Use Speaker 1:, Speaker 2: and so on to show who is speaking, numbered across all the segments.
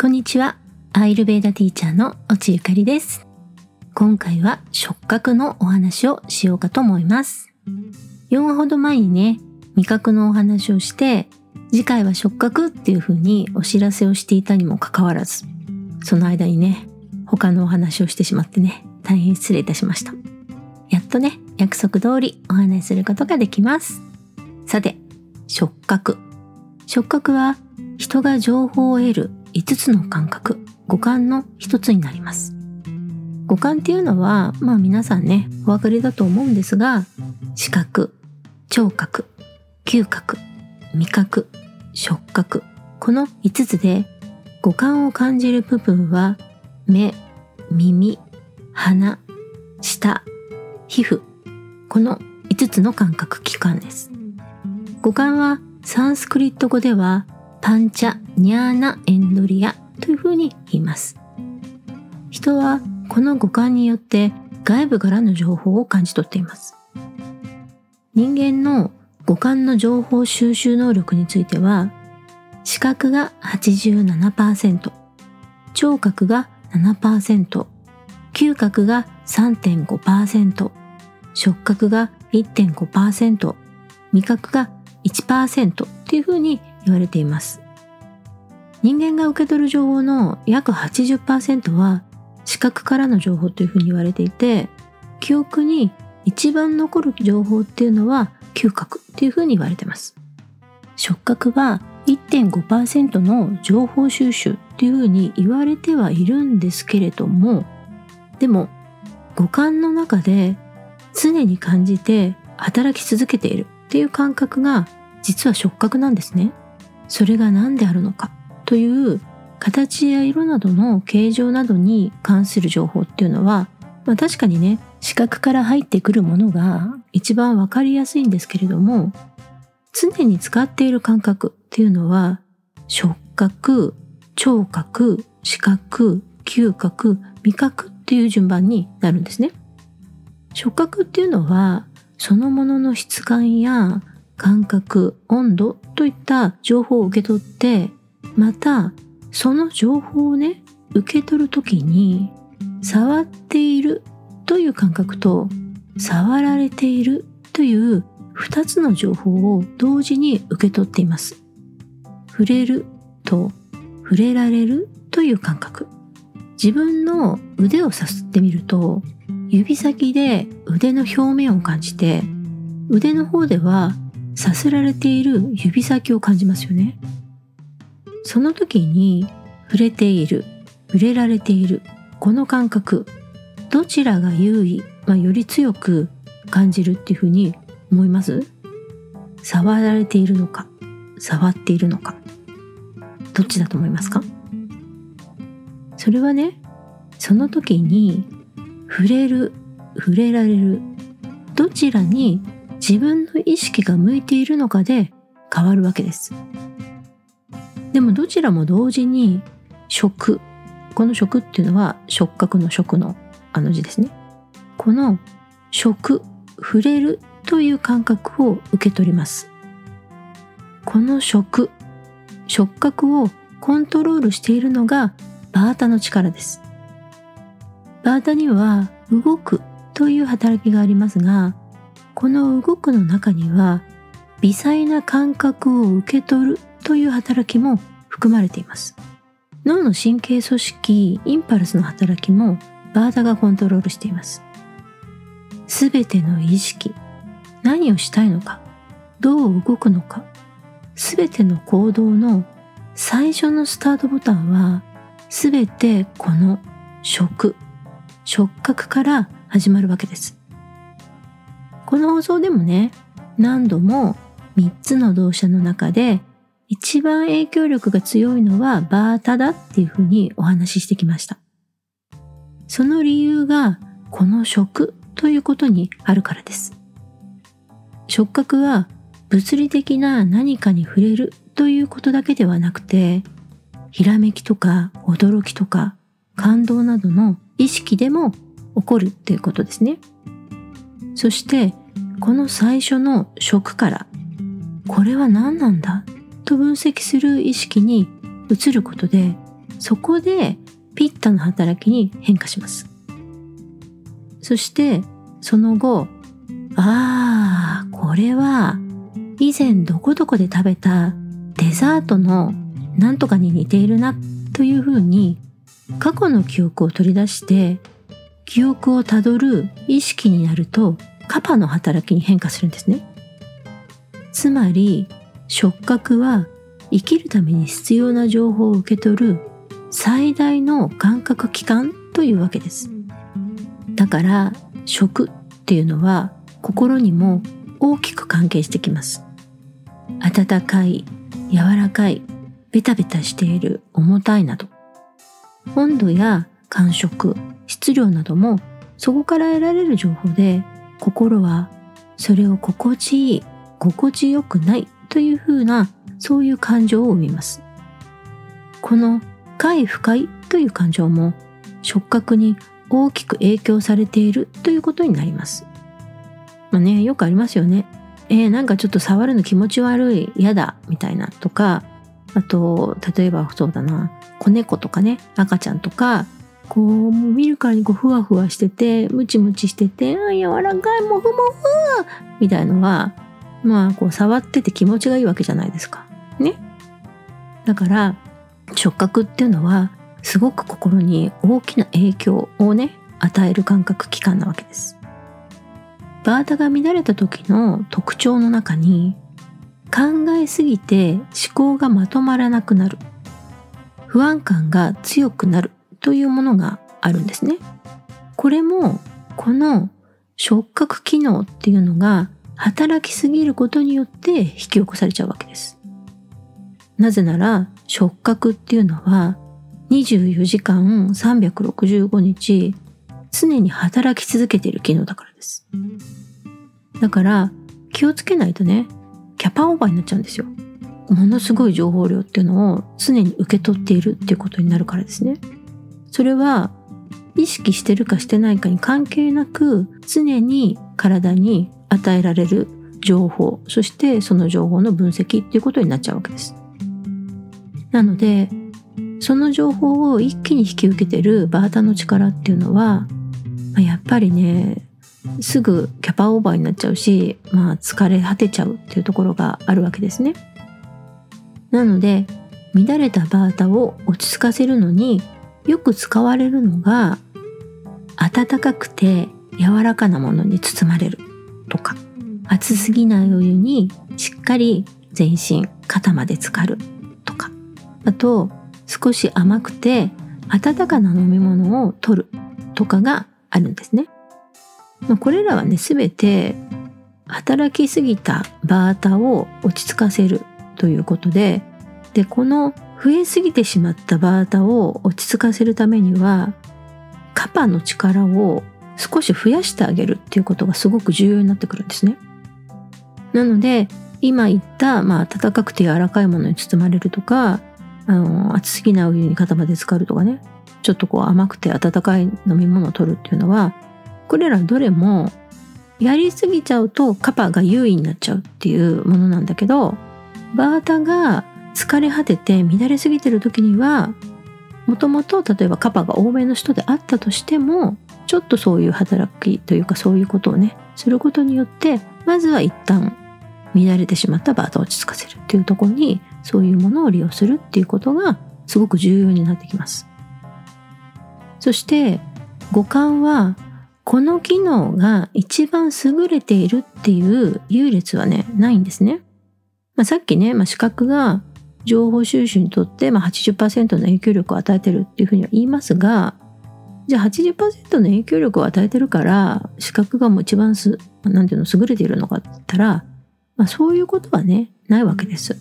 Speaker 1: こんにちは。アイルベーダティーチャーの落ゆかりです。今回は触覚のお話をしようかと思います。4話ほど前にね、味覚のお話をして、次回は触覚っていう風にお知らせをしていたにもかかわらず、その間にね、他のお話をしてしまってね、大変失礼いたしました。やっとね、約束通りお話しすることができます。さて、触覚。触覚は人が情報を得る5つの感覚、五感の一つになります。五感っていうのは、まあ皆さんね、お分かりだと思うんですが、視覚、聴覚、嗅覚、味覚、触覚、この5つで五感を感じる部分は目、耳、鼻、舌、皮膚、この5つの感覚器官です。五感はサンスクリット語ではパンチャニャーナエンドリアというふうに言います。人はこの五感によって外部からの情報を感じ取っています。人間の五感の情報収集能力については、視覚が87%、聴覚が7%、嗅覚が3.5%、触覚が1.5%、味覚が1%っていうふうに言われています。人間が受け取る情報の約80%は視覚からの情報というふうに言われていて、記憶に一番残る情報っていうのは嗅覚っていうふうに言われてます。触覚は1.5%の情報収集っていうふうに言われてはいるんですけれども、でも五感の中で常に感じて働き続けているっていう感覚が実は触覚なんですね。それが何であるのかという形や色などの形状などに関する情報っていうのは、まあ、確かにね視覚から入ってくるものが一番わかりやすいんですけれども常に使っている感覚っていうのは触覚聴覚視覚嗅覚味覚っていう順番になるんですね。触覚っていうのはそのものの質感や感覚、温度といった情報を受け取って、またその情報をね、受け取るときに触っているという感覚と触られているという2つの情報を同時に受け取っています。触れると触れられるという感覚。自分の腕をさすってみると指先で腕の表面を感じて腕の方ではさせられている指先を感じますよね。その時に触れている、触れられている、この感覚、どちらが優位、まあ、より強く感じるっていうふうに思います？触られているのか、触っているのか、どっちだと思いますか？それはね、その時に触れる、触れられる、どちらに自分の意識が向いているのかで変わるわけです。でもどちらも同時に食、この食っていうのは触覚の食のあの字ですね。この食、触れるという感覚を受け取ります。この食、触覚をコントロールしているのがバータの力です。バータには動くという働きがありますが、この動くの中には微細な感覚を受け取るという働きも含まれています。脳の神経組織インパルスの働きもバータがコントロールしています。すべての意識何をしたいのかどう動くのかすべての行動の最初のスタートボタンはすべてこの触触覚から始まるわけです。この放送でもね、何度も3つの動詞の中で一番影響力が強いのはバータだっていうふうにお話ししてきました。その理由がこの食ということにあるからです。触覚は物理的な何かに触れるということだけではなくて、ひらめきとか驚きとか感動などの意識でも起こるっていうことですね。そしてこの最初の食からこれは何なんだと分析する意識に移ることでそこでピッタの働きに変化します。そしてその後ああこれは以前どこどこで食べたデザートのなんとかに似ているなというふうに過去の記憶を取り出して記憶をたどる意識になるとカパの働きに変化するんですね。つまり触覚は生きるために必要な情報を受け取る最大の感覚器官というわけです。だから食っていうのは心にも大きく関係してきます。温かい柔らかいベタベタしている重たいなど。温度や感触質量などもそこから得られる情報で心はそれを心地いい心地よくないというふうなそういう感情を生みます。この快不快という感情も触覚に大きく影響されているということになります。まあねよくありますよね。えー、なんかちょっと触るの気持ち悪い嫌だみたいなとかあと例えばそうだな子猫とかね赤ちゃんとかこうもう見るからにこうふわふわしててムチムチしててあ柔らかいもふもふみたいのはまあこう触ってて気持ちがいいわけじゃないですか。ね。だから触覚っていうのはすごく心に大きな影響をね与える感覚器官なわけです。バータが乱れた時の特徴の中に考えすぎて思考がまとまらなくなる。不安感が強くなる。というものがあるんですね。これもこの触覚機能っていうのが働きすぎることによって引き起こされちゃうわけです。なぜなら触覚っていうのは24時間365日常に働き続けている機能だからです。だから気をつけないとねキャパオーバーになっちゃうんですよ。ものすごい情報量っていうのを常に受け取っているっていうことになるからですね。それは意識してるかしてないかに関係なく常に体に与えられる情報そしてその情報の分析っていうことになっちゃうわけですなのでその情報を一気に引き受けてるバータの力っていうのはやっぱりねすぐキャパオーバーになっちゃうし、まあ、疲れ果てちゃうっていうところがあるわけですね。なので乱れたバータを落ち着かせるのによく使われるのが温かくて柔らかなものに包まれるとか熱すぎないお湯にしっかり全身肩まで浸かるとかあと少し甘くて温かな飲み物を取るとかがあるんですね。まあ、これらはね全て働きすぎたバータを落ち着かせるということででこの増えすぎてしまったバータを落ち着かせるためにはカパの力を少し増やしてあげるっていうことがすごく重要になってくるんですね。なので今言った、まあ、温かくて柔らかいものに包まれるとかあの熱すぎないお湯に肩まで浸かるとかねちょっとこう甘くて温かい飲み物を取るっていうのはこれらどれもやりすぎちゃうとカパが優位になっちゃうっていうものなんだけどバータが疲れ果てて乱れすぎてる時にはもともと例えばカパが多めの人であったとしてもちょっとそういう働きというかそういうことをねすることによってまずは一旦乱れてしまったバータを落ち着かせるっていうとこにそういうものを利用するっていうことがすごく重要になってきます。そして五感はこの機能が一番優れているっていう優劣はねないんですね。まあ、さっきね、まあ、視覚が情報収集にとって、まあ80%、の影響力を与えてるっていうふうには言いますがじゃあ80%の影響力を与えてるから視覚がもう一番すなんていうの優れているのかって言ったら、まあ、そういうことはねないわけです。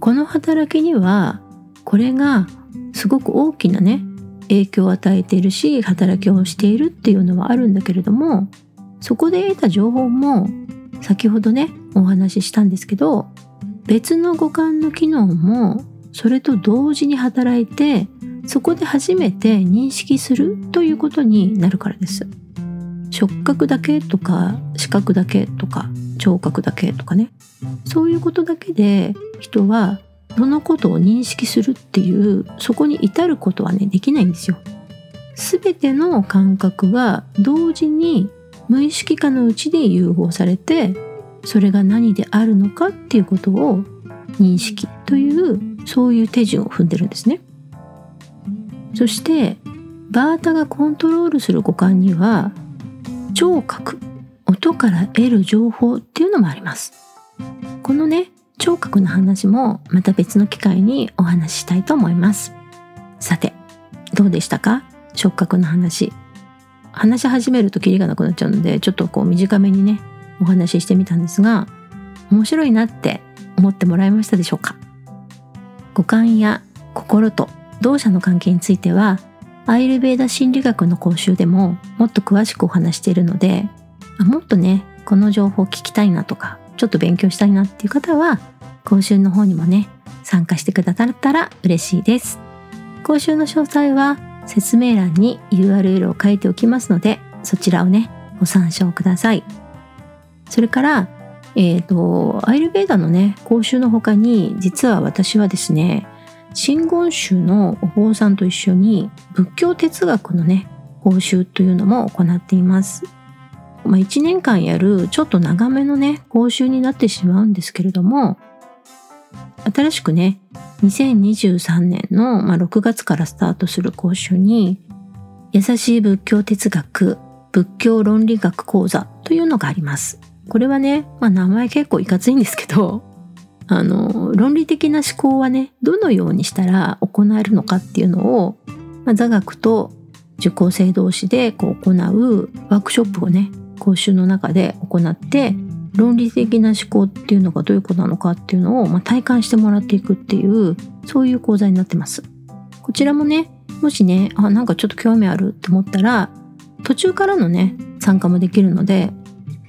Speaker 1: この働きにはこれがすごく大きなね影響を与えているし働きをしているっていうのはあるんだけれどもそこで得た情報も先ほどねお話ししたんですけど別の五感の機能もそれと同時に働いてそこで初めて認識するということになるからです触覚だけとか視覚だけとか聴覚だけとかねそういうことだけで人はそのことを認識するっていうそこに至ることはねできないんですよ。全ての感覚が同時に無意識化のうちで融合されてそれが何であるのかっていうことを認識というそういう手順を踏んでるんですね。そしてバータがコントロールする五感には聴覚音から得る情報っていうのもあります。このね聴覚の話もまた別の機会にお話ししたいと思います。さてどうでしたか？触覚の話。話し始めるとキリがなくなっちゃうのでちょっとこう短めにねお話ししてみたんですが面白いなって思ってもらえましたでしょうか？五感や心と同社の関係についてはアイルベーダ心理学の講習でももっと詳しくお話しているのでもっとねこの情報を聞きたいなとかちょっと勉強したいなっていう方は講習の方にもね参加してくださったら嬉しいです。講習の詳細は説明欄に URL を書いておきますのでそちらをねご参照ください。それからえっ、ー、とアイルベーダのね講習の他に実は私はですね真言宗のお坊さんと一緒に仏教哲学のね講習というのも行っています。まあ、1年間やるちょっと長めのね講習になってしまうんですけれども新しくね2023年の、まあ、6月からスタートする講習に優しい仏教哲学仏教論理学講座というのがあります。これはね、まあ、名前結構いかついんですけどあの論理的な思考はねどのようにしたら行えるのかっていうのを、まあ、座学と受講生同士でこう行うワークショップをね講習の中で行って論理的な思考っていうのがどういうことなのかっていうのを、まあ、体感してもらっていくっていうそういう講座になってます。こちらもねもしねあなんかちょっと興味あるって思ったら途中からのね参加もできるので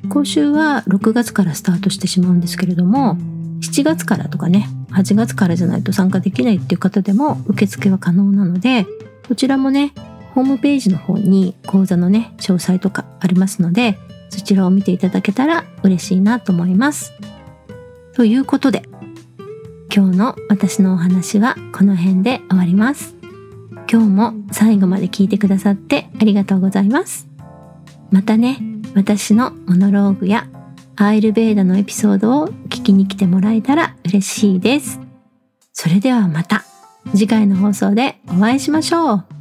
Speaker 1: 講習は6月からスタートしてしまうんですけれども7月からとかね8月からじゃないと参加できないっていう方でも受付は可能なのでこちらもねホームページの方に講座のね詳細とかありますのでそちらを見ていただけたら嬉しいなと思います。ということで今日の私のお話はこの辺で終わります。今日も最後まで聞いてくださってありがとうございます。またね、私のモノローグやアイルベーダのエピソードを聞きに来てもらえたら嬉しいです。それではまた次回の放送でお会いしましょう。